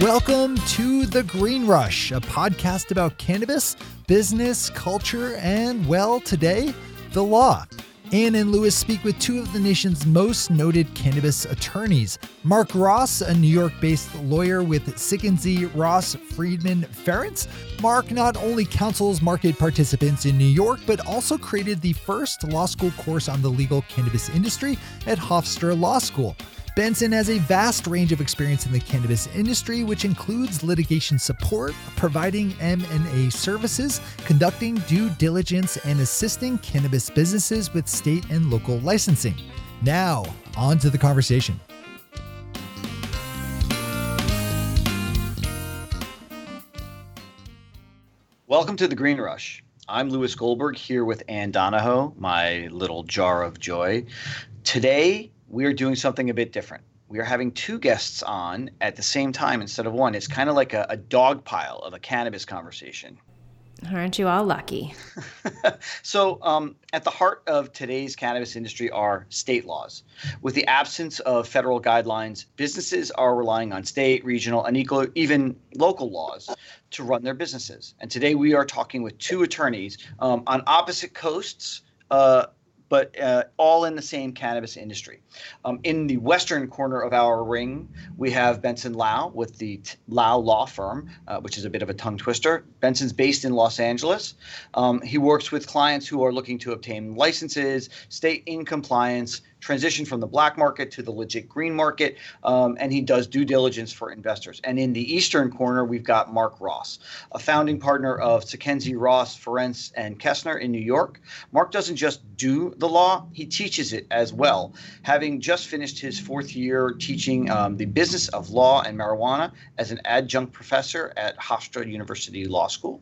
Welcome to The Green Rush, a podcast about cannabis, business, culture, and, well, today, the law. Ann and Lewis speak with two of the nation's most noted cannabis attorneys. Mark Ross, a New York based lawyer with Sichenzia Ross Friedman Ference. Mark not only counsels market participants in New York, but also created the first law school course on the legal cannabis industry at Hofstra Law School. Benson has a vast range of experience in the cannabis industry, which includes litigation support, providing M&A services, conducting due diligence, and assisting cannabis businesses with state and local licensing. Now, on to the conversation. Welcome to the Green Rush. I'm Lewis Goldberg here with Ann Donahoe, my little jar of joy. Today, we are doing something a bit different. We are having two guests on at the same time instead of one. It's kind of like a, a dog pile of a cannabis conversation. Aren't you all lucky? so, um, at the heart of today's cannabis industry are state laws. With the absence of federal guidelines, businesses are relying on state, regional, and equal, even local laws to run their businesses. And today we are talking with two attorneys um, on opposite coasts. Uh, but uh, all in the same cannabis industry. Um, in the western corner of our ring, we have Benson Lau with the T- Lau Law Firm, uh, which is a bit of a tongue twister. Benson's based in Los Angeles. Um, he works with clients who are looking to obtain licenses, stay in compliance, transition from the black market to the legit green market, um, and he does due diligence for investors. And in the eastern corner, we've got Mark Ross, a founding partner of Sichenzia Ross, Ference, and Kesner in New York. Mark doesn't just do the law, he teaches it as well, having just finished his fourth year teaching um, the business of law and marijuana as an adjunct professor at Hofstra University Law School.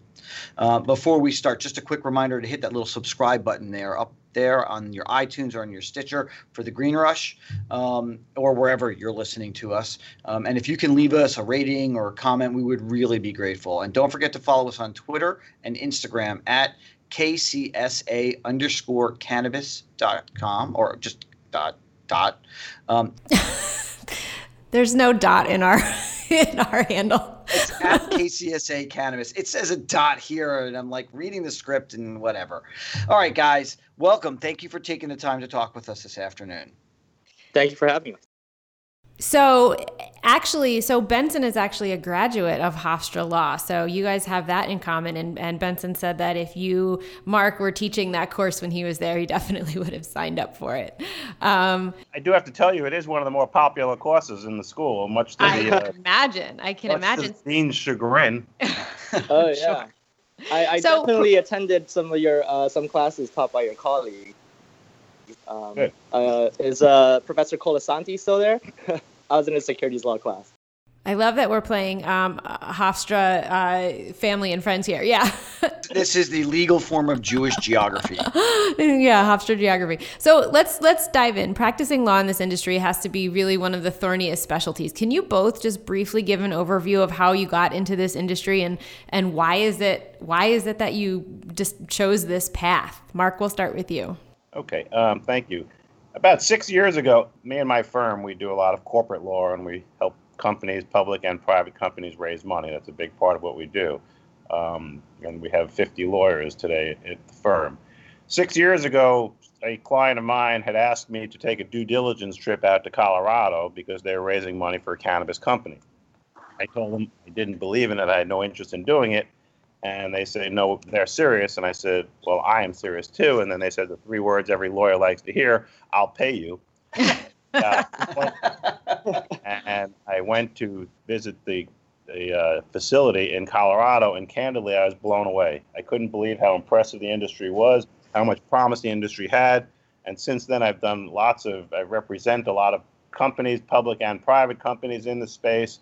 Uh, before we start, just a quick reminder to hit that little subscribe button there up there on your iTunes or on your Stitcher for the Green Rush um, or wherever you're listening to us. Um, and if you can leave us a rating or a comment, we would really be grateful. And don't forget to follow us on Twitter and Instagram at KCSA underscore cannabis.com or just dot dot. Um, There's no dot in our in our handle. It's at KCSA Cannabis. It says a dot here, and I'm like reading the script and whatever. All right, guys, welcome. Thank you for taking the time to talk with us this afternoon. Thank you for having me. So, actually, so Benson is actually a graduate of Hofstra Law. So, you guys have that in common. And, and Benson said that if you, Mark, were teaching that course when he was there, he definitely would have signed up for it. Um, I do have to tell you, it is one of the more popular courses in the school, much to I the can uh, imagine. I can imagine. the dean's chagrin. Oh yeah, I, I So- definitely attended some of your uh, some classes taught by your colleague. Um, uh, is uh, Professor Colasanti still there? I was in a securities law class. I love that we're playing um, Hofstra uh, family and friends here. Yeah. This is the legal form of Jewish geography. yeah, Hofstra geography. So let's let's dive in. Practicing law in this industry has to be really one of the thorniest specialties. Can you both just briefly give an overview of how you got into this industry and and why is it why is it that you just chose this path? Mark, we'll start with you. Okay, um, thank you. About six years ago, me and my firm, we do a lot of corporate law and we help companies, public and private companies, raise money. That's a big part of what we do. Um, and we have 50 lawyers today at the firm. Six years ago, a client of mine had asked me to take a due diligence trip out to Colorado because they were raising money for a cannabis company. I told them I didn't believe in it, I had no interest in doing it. And they say, no, they're serious. And I said, well, I am serious too. And then they said the three words every lawyer likes to hear I'll pay you. Uh, and I went to visit the, the uh, facility in Colorado, and candidly, I was blown away. I couldn't believe how impressive the industry was, how much promise the industry had. And since then, I've done lots of, I represent a lot of companies, public and private companies in the space.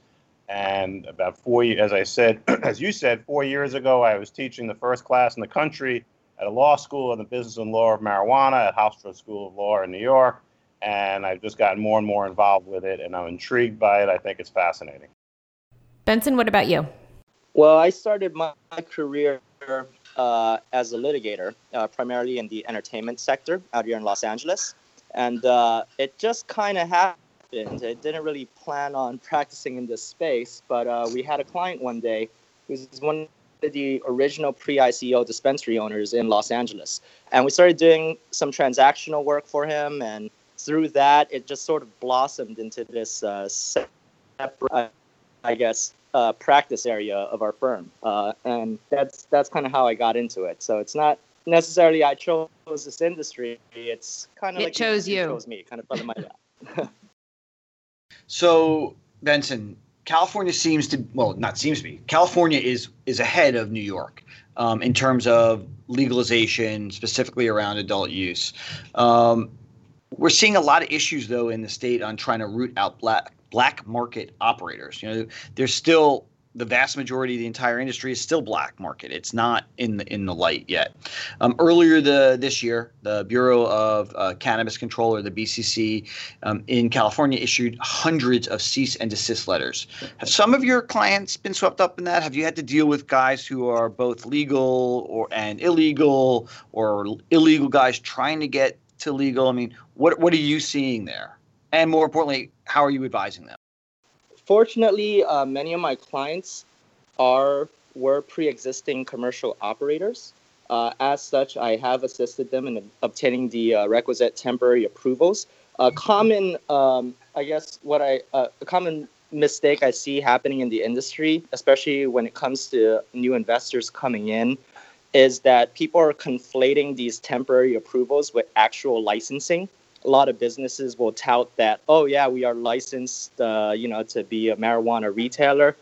And about four years, as I said, as you said, four years ago, I was teaching the first class in the country at a law school in the business and law of marijuana at Hofstra School of Law in New York. And I've just gotten more and more involved with it, and I'm intrigued by it. I think it's fascinating. Benson, what about you? Well, I started my, my career uh, as a litigator, uh, primarily in the entertainment sector out here in Los Angeles. And uh, it just kind of happened happened. I didn't really plan on practicing in this space, but uh, we had a client one day who's one of the original pre-ICO dispensary owners in Los Angeles, and we started doing some transactional work for him, and through that, it just sort of blossomed into this uh, separate, I guess, uh, practice area of our firm, uh, and that's that's kind of how I got into it. So it's not necessarily I chose this industry. It's kind of it like chose you. chose me, kind of fell in my. So, Benson, California seems to well, not seems to be. California is is ahead of New York um, in terms of legalization, specifically around adult use. Um, we're seeing a lot of issues though in the state on trying to root out black black market operators. You know, there's still the vast majority of the entire industry is still black market. It's not in the in the light yet. Um, earlier the this year, the Bureau of uh, Cannabis Control, or the BCC, um, in California issued hundreds of cease and desist letters. Have some of your clients been swept up in that? Have you had to deal with guys who are both legal or and illegal, or illegal guys trying to get to legal? I mean, what what are you seeing there? And more importantly, how are you advising them? Fortunately, uh, many of my clients are were pre-existing commercial operators. Uh, as such, I have assisted them in obtaining the uh, requisite temporary approvals. A common, um, I guess, what I uh, a common mistake I see happening in the industry, especially when it comes to new investors coming in, is that people are conflating these temporary approvals with actual licensing a lot of businesses will tout that, oh yeah, we are licensed, uh, you know, to be a marijuana retailer.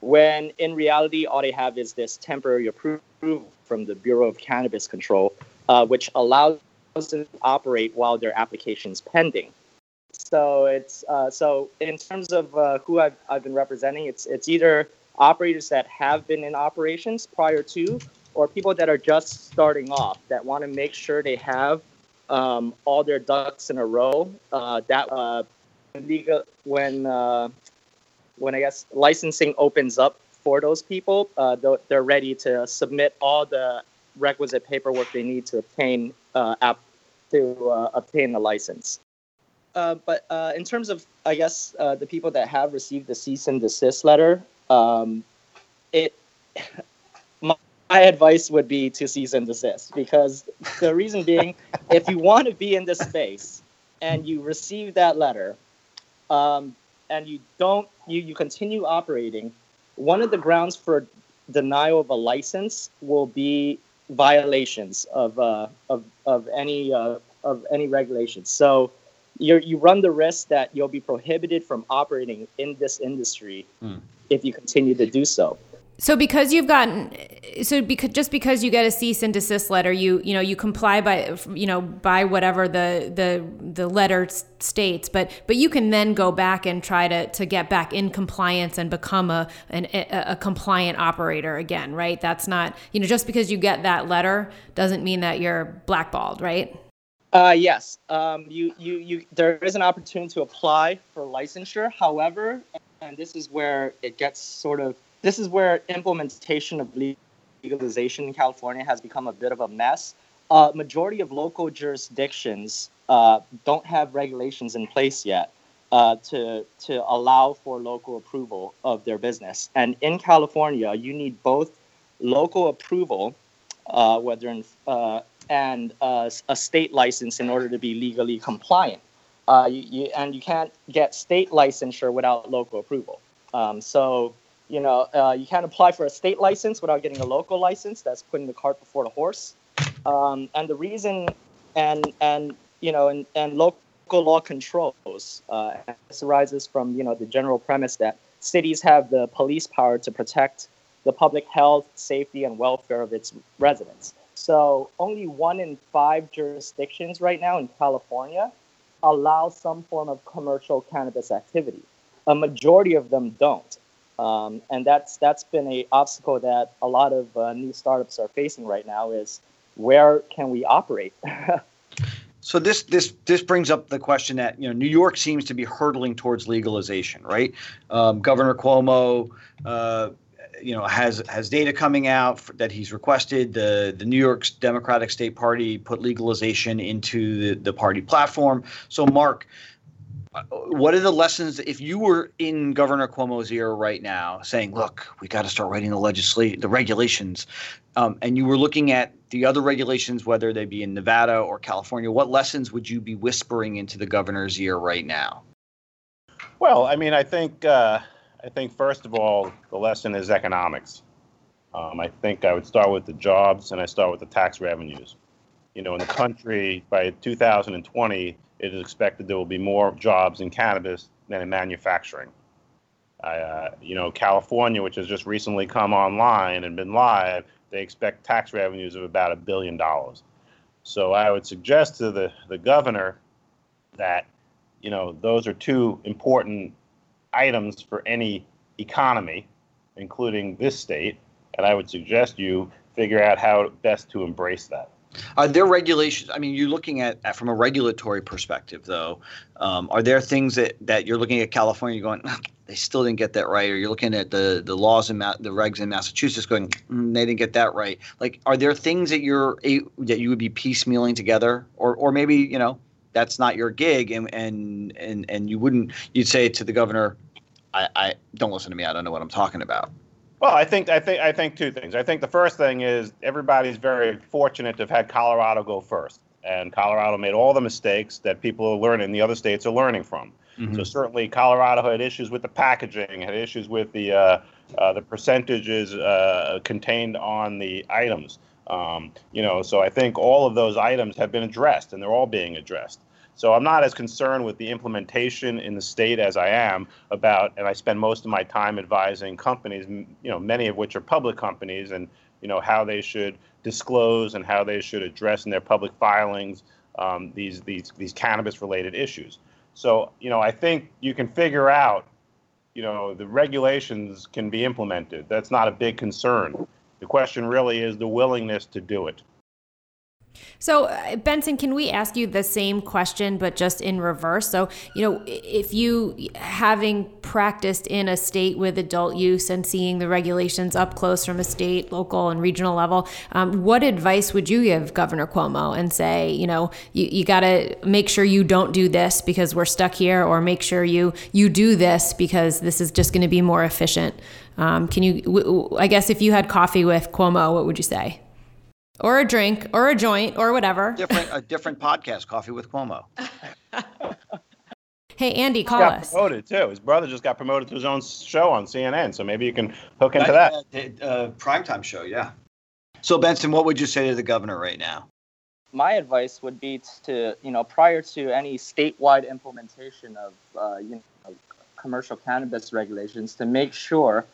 When in reality, all they have is this temporary approval from the Bureau of Cannabis Control, uh, which allows them to operate while their application is pending. So it's uh, so in terms of uh, who I've, I've been representing, it's it's either operators that have been in operations prior to, or people that are just starting off that want to make sure they have um, all their ducks in a row. Uh, that uh, legal when uh, when I guess licensing opens up for those people, uh, they're ready to submit all the requisite paperwork they need to obtain uh, app to uh, obtain the license. Uh, but uh, in terms of, I guess, uh the people that have received the cease and desist letter, um, it my advice would be to cease and desist because the reason being, if you want to be in this space and you receive that letter, um, and you don't, you you continue operating, one of the grounds for denial of a license will be violations of uh, of of any uh, of any regulations. So you you run the risk that you'll be prohibited from operating in this industry mm. if you continue to do so. So because you've gotten so because just because you get a cease and desist letter, you you know you comply by you know by whatever the the the letter states, but but you can then go back and try to to get back in compliance and become a an, a, a compliant operator again, right? That's not you know just because you get that letter doesn't mean that you're blackballed, right? Uh, yes, um, you, you, you, there is an opportunity to apply for licensure. However, and this is where it gets sort of this is where implementation of legalization in California has become a bit of a mess. Uh, majority of local jurisdictions uh, don't have regulations in place yet uh, to to allow for local approval of their business. And in California, you need both local approval, uh, whether in uh, and uh, a state license in order to be legally compliant. You, you, and you can't get state licensure without local approval. Um, so you know, uh, you can't apply for a state license without getting a local license. That's putting the cart before the horse. Um, and the reason, and and you know, and, and local law controls. Uh, this arises from you know the general premise that cities have the police power to protect the public health, safety, and welfare of its residents. So only one in five jurisdictions right now in California allow some form of commercial cannabis activity. A majority of them don't. Um, and that's that's been a obstacle that a lot of uh, new startups are facing right now is where can we operate so this this this brings up the question that you know New York seems to be hurdling towards legalization, right? Um, Governor Cuomo, uh, you know, has has data coming out that he's requested. The the New York's Democratic State Party put legalization into the, the party platform. So, Mark, what are the lessons if you were in Governor Cuomo's ear right now, saying, "Look, we got to start writing the legislate the regulations," um, and you were looking at the other regulations, whether they be in Nevada or California, what lessons would you be whispering into the governor's ear right now? Well, I mean, I think uh, I think first of all, the lesson is economics. Um, I think I would start with the jobs, and I start with the tax revenues. You know, in the country by 2020 it is expected there will be more jobs in cannabis than in manufacturing. Uh, you know, California, which has just recently come online and been live, they expect tax revenues of about a billion dollars. So I would suggest to the, the governor that, you know, those are two important items for any economy, including this state. And I would suggest you figure out how best to embrace that. Are there regulations? I mean, you're looking at, at from a regulatory perspective, though. Um, are there things that, that you're looking at California going, they still didn't get that right, or you're looking at the the laws and Ma- the regs in Massachusetts going, mm, they didn't get that right. Like, are there things that you're that you would be piecemealing together, or or maybe you know that's not your gig, and and and and you wouldn't you'd say to the governor, I, I don't listen to me, I don't know what I'm talking about. Well, I think I think I think two things. I think the first thing is everybody's very fortunate to have had Colorado go first, and Colorado made all the mistakes that people are learning, the other states are learning from. Mm-hmm. So certainly, Colorado had issues with the packaging, had issues with the uh, uh, the percentages uh, contained on the items. Um, you know, so I think all of those items have been addressed, and they're all being addressed. So I'm not as concerned with the implementation in the state as I am about, and I spend most of my time advising companies, you know, many of which are public companies, and you know how they should disclose and how they should address in their public filings um, these these these cannabis related issues. So you know, I think you can figure out, you know, the regulations can be implemented. That's not a big concern. The question really is the willingness to do it. So, uh, Benson, can we ask you the same question, but just in reverse? So, you know, if you having practiced in a state with adult use and seeing the regulations up close from a state, local, and regional level, um, what advice would you give Governor Cuomo and say, you know, you, you got to make sure you don't do this because we're stuck here, or make sure you you do this because this is just going to be more efficient? Um, can you? W- I guess if you had coffee with Cuomo, what would you say? Or a drink or a joint or whatever. Different a different podcast, Coffee with Cuomo. hey Andy, call got us. Promoted too. His brother just got promoted to his own show on CNN, so maybe you can hook into that. that. Uh, primetime show, yeah. So Benson, what would you say to the governor right now? My advice would be to you know prior to any statewide implementation of uh, you know commercial cannabis regulations to make sure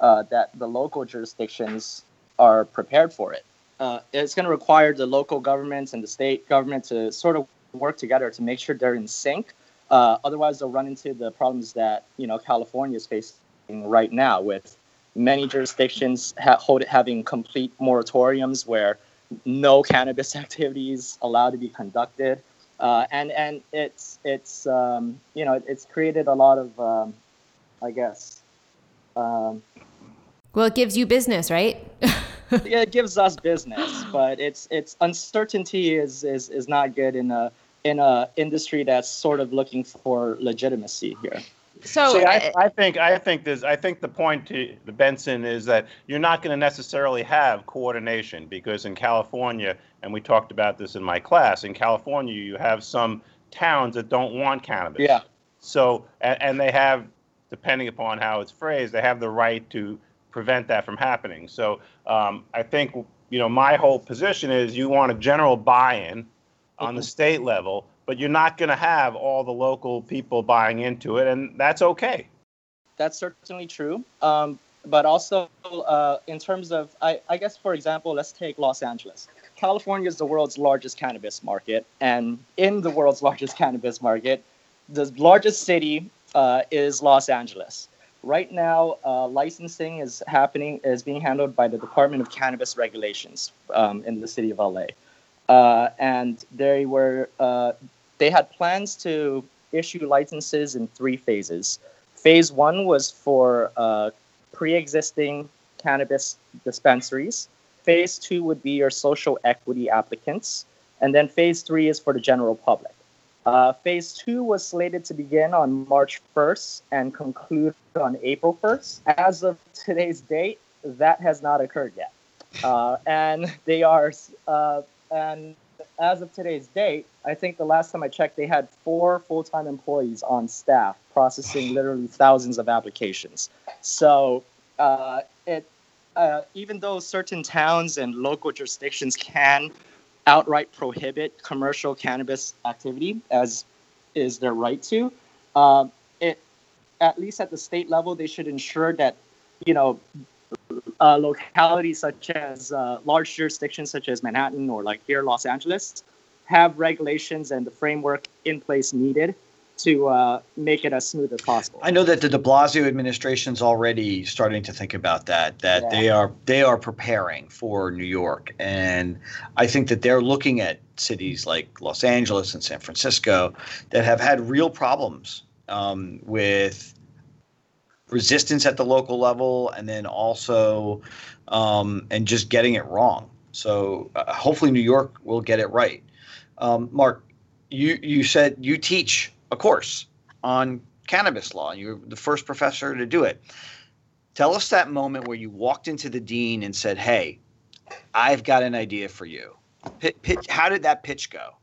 uh, that the local jurisdictions are prepared for it uh, it's going to require the local governments and the state government to sort of work together to make sure they're in sync. Uh, otherwise, they'll run into the problems that you know California is facing right now, with many jurisdictions ha- hold, having complete moratoriums where no cannabis activities allowed to be conducted, uh, and and it's it's um, you know it's created a lot of um, I guess. Um, well, it gives you business, right? yeah, it gives us business, but it's it's uncertainty is is is not good in a in a industry that's sort of looking for legitimacy here. So See, I, I, think I think there's I think the point to the Benson is that you're not going to necessarily have coordination because in California, and we talked about this in my class, in California you have some towns that don't want cannabis. Yeah. So and, and they have, depending upon how it's phrased, they have the right to prevent that from happening. So um, I think you know my whole position is you want a general buy-in on the state level, but you're not going to have all the local people buying into it, and that's okay. That's certainly true. Um, but also, uh, in terms of, I, I guess, for example, let's take Los Angeles. California is the world's largest cannabis market, and in the world's largest cannabis market, the largest city uh, is Los Angeles. Right now, uh, licensing is happening is being handled by the Department of Cannabis Regulations um, in the city of LA, uh, and they were uh, they had plans to issue licenses in three phases. Phase one was for uh, pre-existing cannabis dispensaries. Phase two would be your social equity applicants, and then phase three is for the general public. Uh, phase two was slated to begin on March 1st and conclude on April 1st. As of today's date, that has not occurred yet. Uh, and they are, uh, and as of today's date, I think the last time I checked, they had four full time employees on staff processing literally thousands of applications. So uh, it, uh, even though certain towns and local jurisdictions can outright prohibit commercial cannabis activity, as is their right to, it at least at the state level, they should ensure that you know uh, localities such as uh, large jurisdictions such as Manhattan or like here Los Angeles have regulations and the framework in place needed to uh, make it as smooth as possible. I know that the De Blasio administration is already starting to think about that. That yeah. they are they are preparing for New York, and I think that they're looking at cities like Los Angeles and San Francisco that have had real problems um, with resistance at the local level, and then also um, and just getting it wrong. So uh, hopefully New York will get it right. Um, Mark, you you said you teach a course on cannabis law. You're the first professor to do it. Tell us that moment where you walked into the dean and said, "Hey, I've got an idea for you." Pitch, how did that pitch go?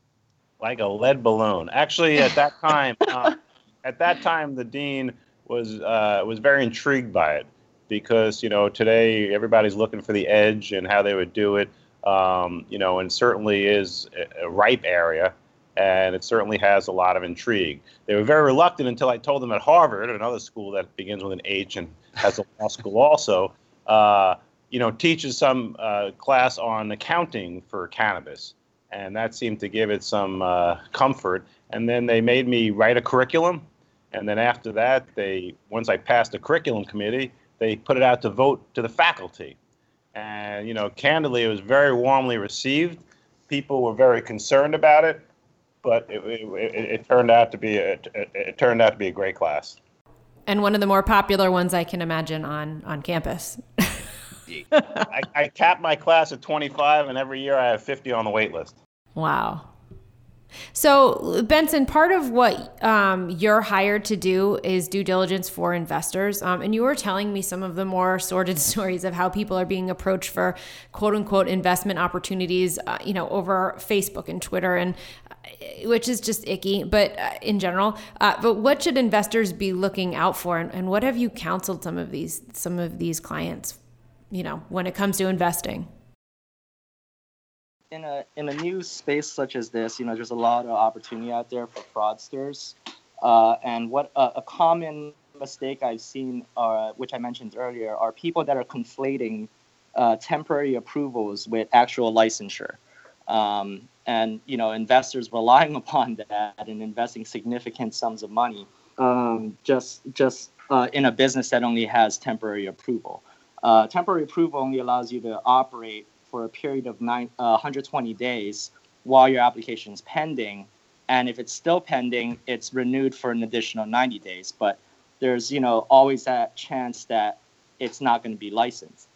Like a lead balloon. Actually, at that time, uh, at that time, the dean was uh, was very intrigued by it because you know today everybody's looking for the edge and how they would do it. Um, you know, and certainly is a ripe area, and it certainly has a lot of intrigue. They were very reluctant until I told them at Harvard, another school that begins with an H and has a law school also, uh, you know, teaches some uh, class on accounting for cannabis, and that seemed to give it some uh, comfort. And then they made me write a curriculum and then after that, they once I passed the curriculum committee, they put it out to vote to the faculty. And you know, candidly, it was very warmly received. People were very concerned about it, but it, it, it turned out to be a, it, it turned out to be a great class. And one of the more popular ones I can imagine on on campus. I, I cap my class at 25, and every year I have 50 on the wait list. Wow. So, Benson, part of what um, you're hired to do is due diligence for investors. Um, and you were telling me some of the more sordid stories of how people are being approached for quote unquote investment opportunities, uh, you know, over Facebook and Twitter, and uh, which is just icky, but uh, in general. Uh, but what should investors be looking out for? And, and what have you counseled some of these some of these clients, you know, when it comes to investing? In a in a new space such as this, you know, there's a lot of opportunity out there for fraudsters. Uh, and what uh, a common mistake I've seen, uh, which I mentioned earlier, are people that are conflating uh, temporary approvals with actual licensure. Um, and you know, investors relying upon that and investing significant sums of money um, just just uh, in a business that only has temporary approval. Temporary approval only allows you to operate for a period of nine, uh, 120 days while your application is pending. And if it's still pending, it's renewed for an additional 90 days. But there's, you know, always that chance that it's not going to be licensed.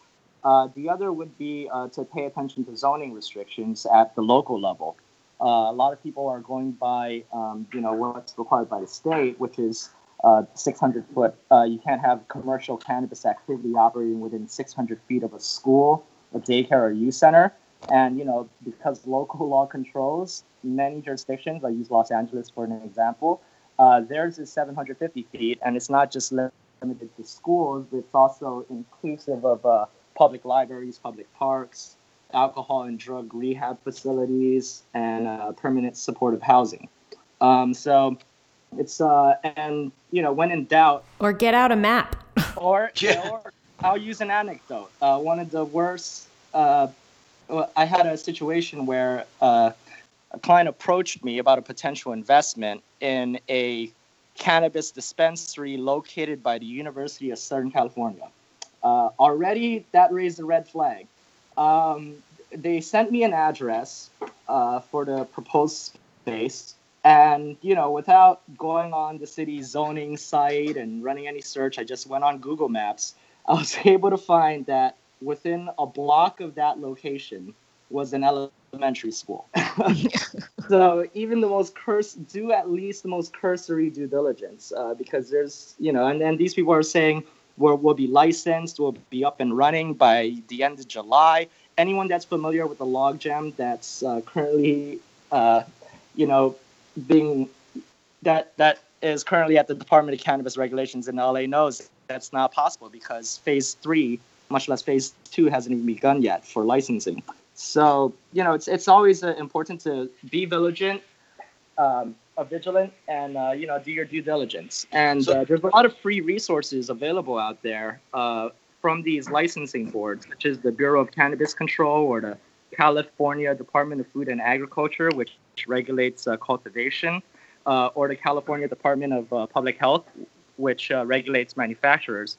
Uh, the other would be uh, to pay attention to zoning restrictions at the local level. Uh, a lot of people are going by, um, you know, what's required by the state, which is uh, 600 foot. Uh, you can't have commercial cannabis activity operating within 600 feet of a school a daycare or youth center. And you know, because local law controls many jurisdictions, I use Los Angeles for an example. Uh, theirs is 750 feet, and it's not just limited to schools; it's also inclusive of uh, public libraries, public parks, alcohol and drug rehab facilities, and uh, permanent supportive housing. Um, so it's uh, and you know, when in doubt, or get out a map, or, yeah. or I'll use an anecdote. Uh, one of the worst. Uh, I had a situation where uh, a client approached me about a potential investment in a cannabis dispensary located by the University of Southern California. Uh, already, that raised a red flag. Um, they sent me an address uh, for the proposed space and you know without going on the city's zoning site and running any search i just went on google maps I was able to find that within a block of that location was an elementary school. So even the most cursed do at least the most cursory due diligence uh, because there's you know and then these people are saying we'll, we'll be licensed, we'll be up and running by the end of July. Anyone that's familiar with the logjam that's uh, currently uh, you know being that that is currently at the Department of Cannabis Regulations in LA knows that's not possible because phase three, much less phase two, hasn't even begun yet for licensing. So you know, it's it's always uh, important to be vigilant, um, uh, vigilant, and uh, you know, do your due diligence. And uh, there's a lot of free resources available out there uh, from these licensing boards, such as the Bureau of Cannabis Control or the California Department of Food and Agriculture, which regulates uh, cultivation uh, or the California Department of uh, Public Health, which uh, regulates manufacturers,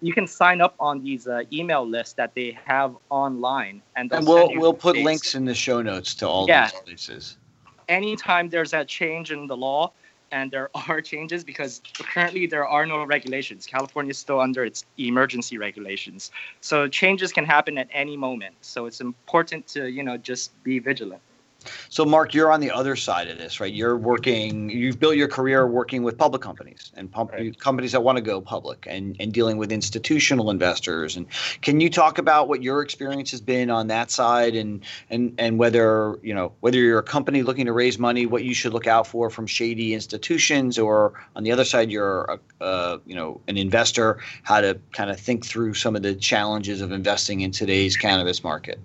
you can sign up on these uh, email lists that they have online, and, and we'll we'll put links in the show notes to all yeah. these places. Anytime there's a change in the law, and there are changes because currently there are no regulations. California is still under its emergency regulations, so changes can happen at any moment. So it's important to you know just be vigilant. So, Mark, you're on the other side of this, right? You're working, you've built your career working with public companies and pump, right. companies that want to go public and, and dealing with institutional investors. And can you talk about what your experience has been on that side and, and, and whether, you know, whether you're a company looking to raise money, what you should look out for from shady institutions, or on the other side, you're, a, uh, you know, an investor, how to kind of think through some of the challenges of investing in today's cannabis market?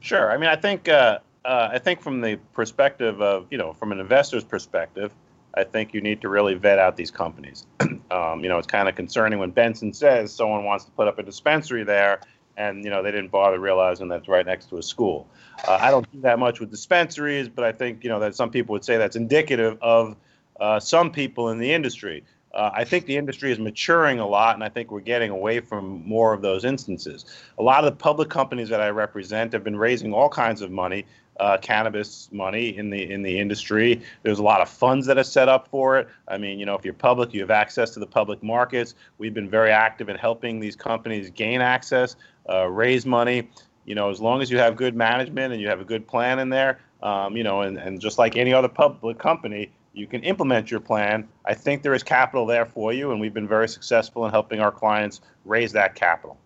Sure. I mean, I think, uh, uh, I think from the perspective of, you know, from an investor's perspective, I think you need to really vet out these companies. um, you know, it's kind of concerning when Benson says someone wants to put up a dispensary there and, you know, they didn't bother realizing that's right next to a school. Uh, I don't do that much with dispensaries, but I think, you know, that some people would say that's indicative of uh, some people in the industry. Uh, I think the industry is maturing a lot, and I think we're getting away from more of those instances. A lot of the public companies that I represent have been raising all kinds of money uh, cannabis money in the in the industry. There's a lot of funds that are set up for it. I mean, you know, if you're public, you have access to the public markets. We've been very active in helping these companies gain access, uh, raise money. You know, as long as you have good management and you have a good plan in there, um, you know, and, and just like any other public company, you can implement your plan. I think there is capital there for you, and we've been very successful in helping our clients raise that capital.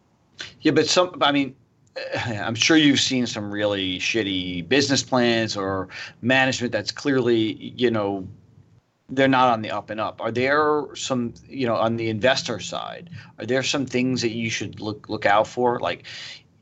Yeah, but some, I mean, I'm sure you've seen some really shitty business plans or management that's clearly, you know, they're not on the up and up. Are there some, you know, on the investor side, are there some things that you should look look out for? Like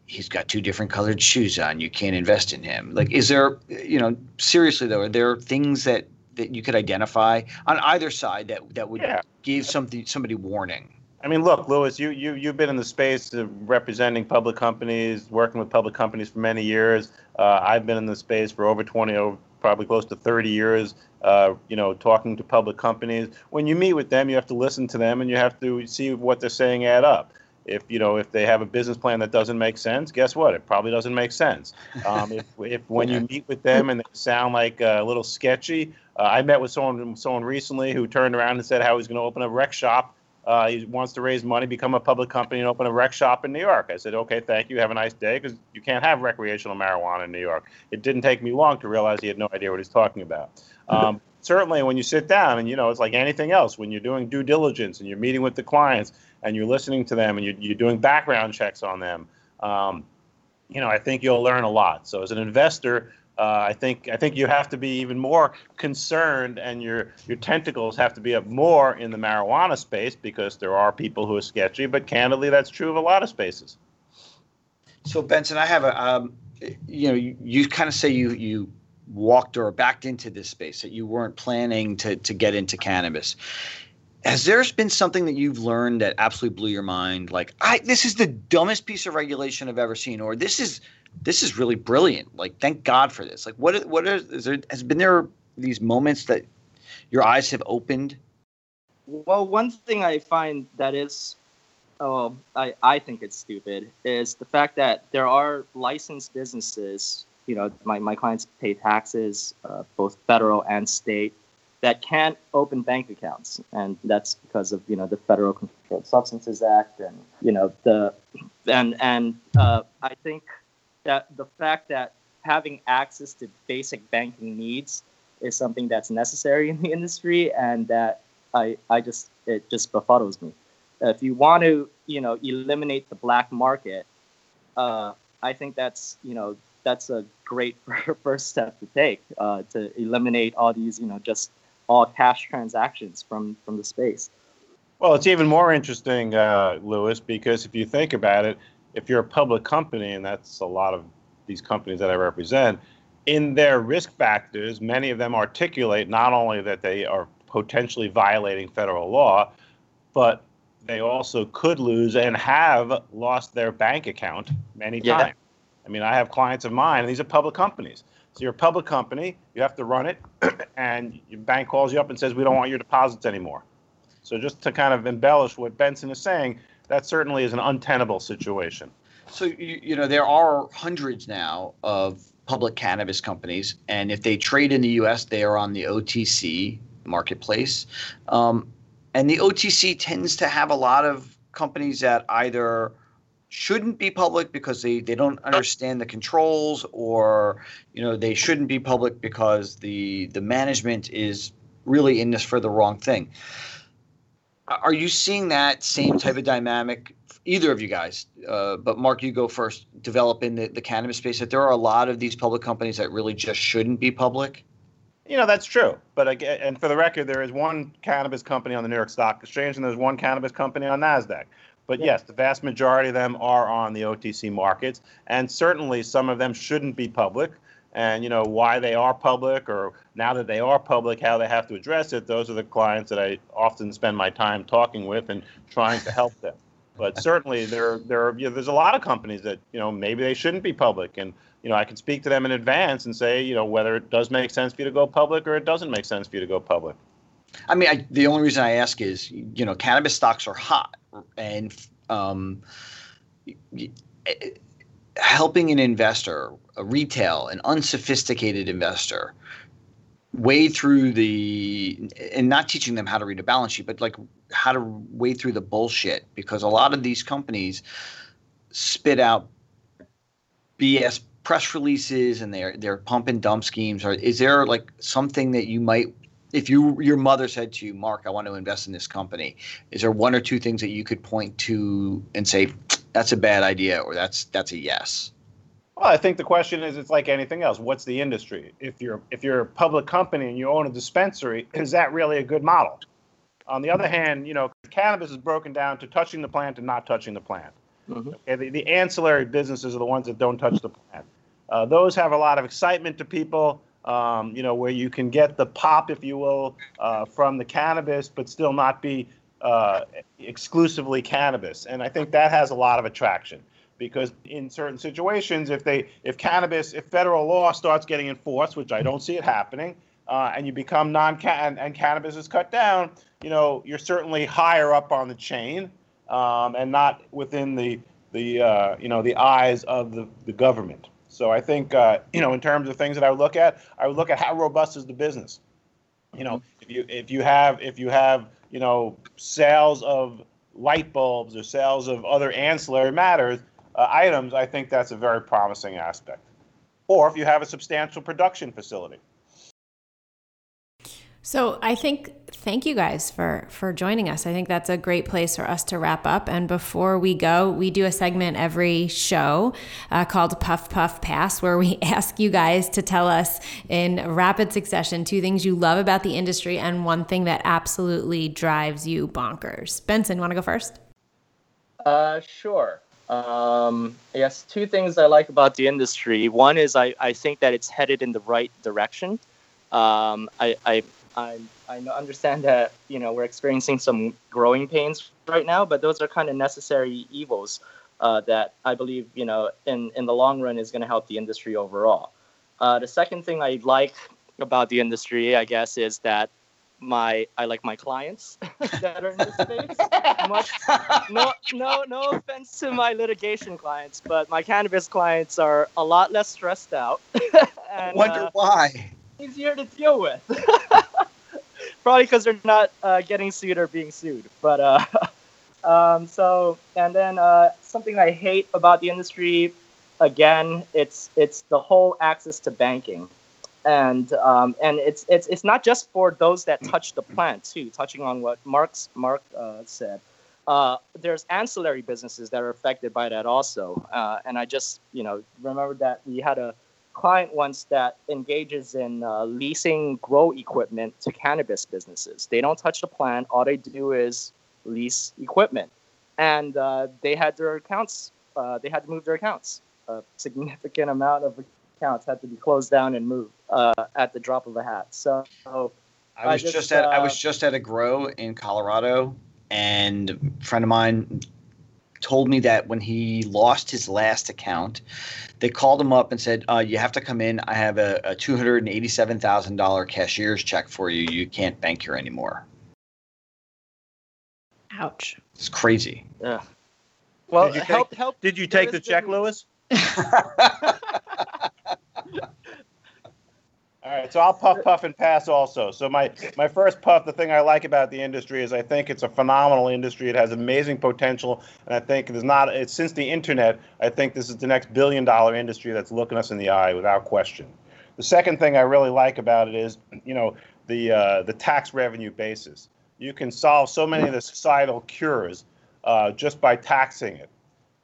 he's got two different colored shoes on, you can't invest in him. Like is there, you know, seriously though, are there things that that you could identify on either side that that would yeah. give something somebody warning? I mean, look, Lewis, you you you've been in the space of representing public companies, working with public companies for many years. Uh, I've been in the space for over 20, over probably close to 30 years. Uh, you know, talking to public companies. When you meet with them, you have to listen to them and you have to see what they're saying add up. If you know if they have a business plan that doesn't make sense, guess what? It probably doesn't make sense. Um, if, if when you meet with them and they sound like uh, a little sketchy, uh, I met with someone someone recently who turned around and said how he's going to open a rec shop uh, he wants to raise money, become a public company, and open a rec shop in New York. I said, okay, thank you. Have a nice day, because you can't have recreational marijuana in New York. It didn't take me long to realize he had no idea what he's talking about. Um, certainly, when you sit down, and you know, it's like anything else, when you're doing due diligence and you're meeting with the clients and you're listening to them and you're, you're doing background checks on them, um, you know, I think you'll learn a lot. So, as an investor, uh, I think I think you have to be even more concerned, and your your tentacles have to be up more in the marijuana space because there are people who are sketchy. But candidly, that's true of a lot of spaces. So Benson, I have a um, you know you, you kind of say you you walked or backed into this space that you weren't planning to to get into cannabis. Has there been something that you've learned that absolutely blew your mind? Like, I this is the dumbest piece of regulation I've ever seen, or this is this is really brilliant. Like, thank God for this. Like, what what is, is there has been there these moments that your eyes have opened? Well, one thing I find that is, oh, I I think it's stupid is the fact that there are licensed businesses. You know, my my clients pay taxes, uh, both federal and state, that can't open bank accounts, and that's because of you know the Federal Controlled Substances Act, and you know the and and uh, I think that the fact that having access to basic banking needs is something that's necessary in the industry, and that I I just it just befuddles me. If you want to you know eliminate the black market, uh, I think that's you know that's a great first step to take uh, to eliminate all these you know just all cash transactions from from the space. Well, it's even more interesting, uh, Lewis, because if you think about it, if you're a public company, and that's a lot of these companies that I represent, in their risk factors, many of them articulate not only that they are potentially violating federal law, but they also could lose and have lost their bank account many yeah. times. I mean, I have clients of mine, and these are public companies. So you're a public company, you have to run it, and your bank calls you up and says, "We don't want your deposits anymore." So just to kind of embellish what Benson is saying, that certainly is an untenable situation. So you, you know there are hundreds now of public cannabis companies, and if they trade in the U.S., they are on the OTC marketplace. Um, and the OTC tends to have a lot of companies that either shouldn't be public because they, they don't understand the controls or you know they shouldn't be public because the the management is really in this for the wrong thing are you seeing that same type of dynamic either of you guys? Uh, but mark you go first develop in the, the cannabis space that there are a lot of these public companies that really just shouldn't be public? You know that's true. But again and for the record there is one cannabis company on the new york stock exchange and there's one cannabis company on nasdaq. But yes, the vast majority of them are on the OTC markets, and certainly some of them shouldn't be public. And you know why they are public, or now that they are public, how they have to address it. Those are the clients that I often spend my time talking with and trying to help them. But certainly there, there, are, you know, there's a lot of companies that you know maybe they shouldn't be public, and you know I can speak to them in advance and say you know whether it does make sense for you to go public or it doesn't make sense for you to go public. I mean, I, the only reason I ask is, you know, cannabis stocks are hot, and um, helping an investor, a retail, an unsophisticated investor, wade through the and not teaching them how to read a balance sheet, but like how to wade through the bullshit because a lot of these companies spit out BS press releases and they're they're pump and dump schemes. Or is there like something that you might if you your mother said to you, Mark, I want to invest in this company, is there one or two things that you could point to and say that's a bad idea or that's that's a yes? Well, I think the question is it's like anything else. What's the industry? If you're if you're a public company and you own a dispensary, is that really a good model? On the other hand, you know, cannabis is broken down to touching the plant and not touching the plant. Mm-hmm. Okay, the, the ancillary businesses are the ones that don't touch the plant. Uh, those have a lot of excitement to people um, you know, where you can get the pop, if you will, uh, from the cannabis, but still not be uh, exclusively cannabis. And I think that has a lot of attraction because in certain situations, if they, if cannabis, if federal law starts getting enforced, which I don't see it happening, uh, and you become non and, and cannabis is cut down, you know, you're certainly higher up on the chain um, and not within the the uh, you know the eyes of the, the government. So I think uh, you know in terms of things that I would look at, I would look at how robust is the business. You know, if you if you have if you have you know sales of light bulbs or sales of other ancillary matters uh, items, I think that's a very promising aspect. Or if you have a substantial production facility. So I think thank you guys for for joining us. I think that's a great place for us to wrap up. And before we go, we do a segment every show uh, called Puff Puff Pass, where we ask you guys to tell us in rapid succession two things you love about the industry and one thing that absolutely drives you bonkers. Benson, want to go first? Uh, sure. Um, yes, two things I like about the industry. One is I, I think that it's headed in the right direction. Um, I, I I I understand that you know we're experiencing some growing pains right now, but those are kind of necessary evils uh, that I believe you know in in the long run is going to help the industry overall. Uh, the second thing I like about the industry, I guess, is that my I like my clients that are in this space. Much, no, no, no offense to my litigation clients, but my cannabis clients are a lot less stressed out. and, Wonder uh, why? Easier to deal with. probably because they're not uh, getting sued or being sued. But uh, um, so and then uh, something I hate about the industry, again, it's it's the whole access to banking. And um, and it's it's it's not just for those that touch the plant too. Touching on what Mark's Mark uh, said, uh, there's ancillary businesses that are affected by that also. Uh, and I just you know remember that we had a client once that engages in uh, leasing grow equipment to cannabis businesses. They don't touch the plant. All they do is lease equipment, and uh, they had their accounts. Uh, they had to move their accounts. A significant amount of accounts had to be closed down and moved uh, at the drop of a hat. So I was just, just at I was uh, just at a grow in Colorado, and a friend of mine told me that when he lost his last account, they called him up and said, uh, "You have to come in. I have a, a two hundred and eighty-seven thousand dollar cashier's check for you. You can't bank here anymore." Ouch! It's crazy. Yeah. Well, did you help, take, help. Did you take the check, Lewis? All right, so I'll puff, puff, and pass also. So my my first puff, the thing I like about the industry is I think it's a phenomenal industry. It has amazing potential, and I think there's not. It's since the internet. I think this is the next billion dollar industry that's looking us in the eye without question. The second thing I really like about it is, you know, the uh, the tax revenue basis. You can solve so many of the societal cures uh, just by taxing it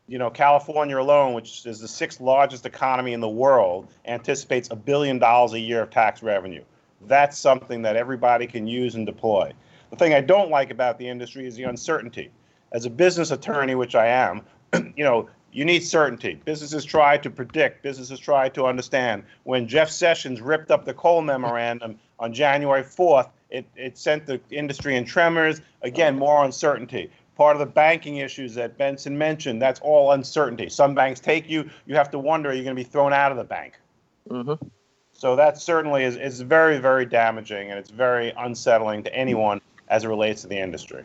you know, California alone, which is the sixth largest economy in the world, anticipates a billion dollars a year of tax revenue. That's something that everybody can use and deploy. The thing I don't like about the industry is the uncertainty. As a business attorney, which I am, you know, you need certainty. Businesses try to predict, businesses try to understand. When Jeff Sessions ripped up the Cole memorandum on January 4th, it, it sent the industry in tremors. Again, more uncertainty part of the banking issues that Benson mentioned, that's all uncertainty. Some banks take you, you have to wonder, are you going to be thrown out of the bank? Mm-hmm. So that certainly is, is very, very damaging and it's very unsettling to anyone as it relates to the industry.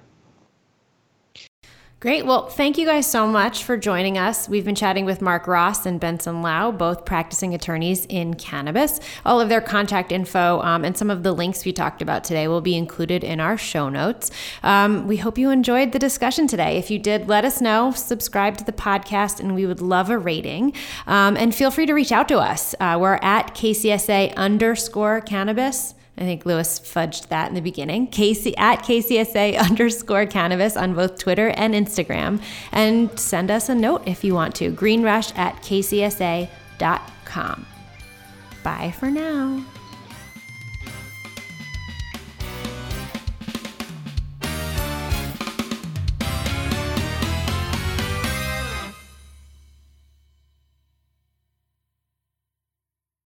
Great. Well, thank you guys so much for joining us. We've been chatting with Mark Ross and Benson Lau, both practicing attorneys in cannabis. All of their contact info um, and some of the links we talked about today will be included in our show notes. Um, we hope you enjoyed the discussion today. If you did, let us know, subscribe to the podcast, and we would love a rating. Um, and feel free to reach out to us. Uh, we're at KCSA underscore cannabis. I think Lewis fudged that in the beginning. Casey at KCSA underscore cannabis on both Twitter and Instagram. And send us a note if you want to. Greenrush at kcsa.com. Bye for now.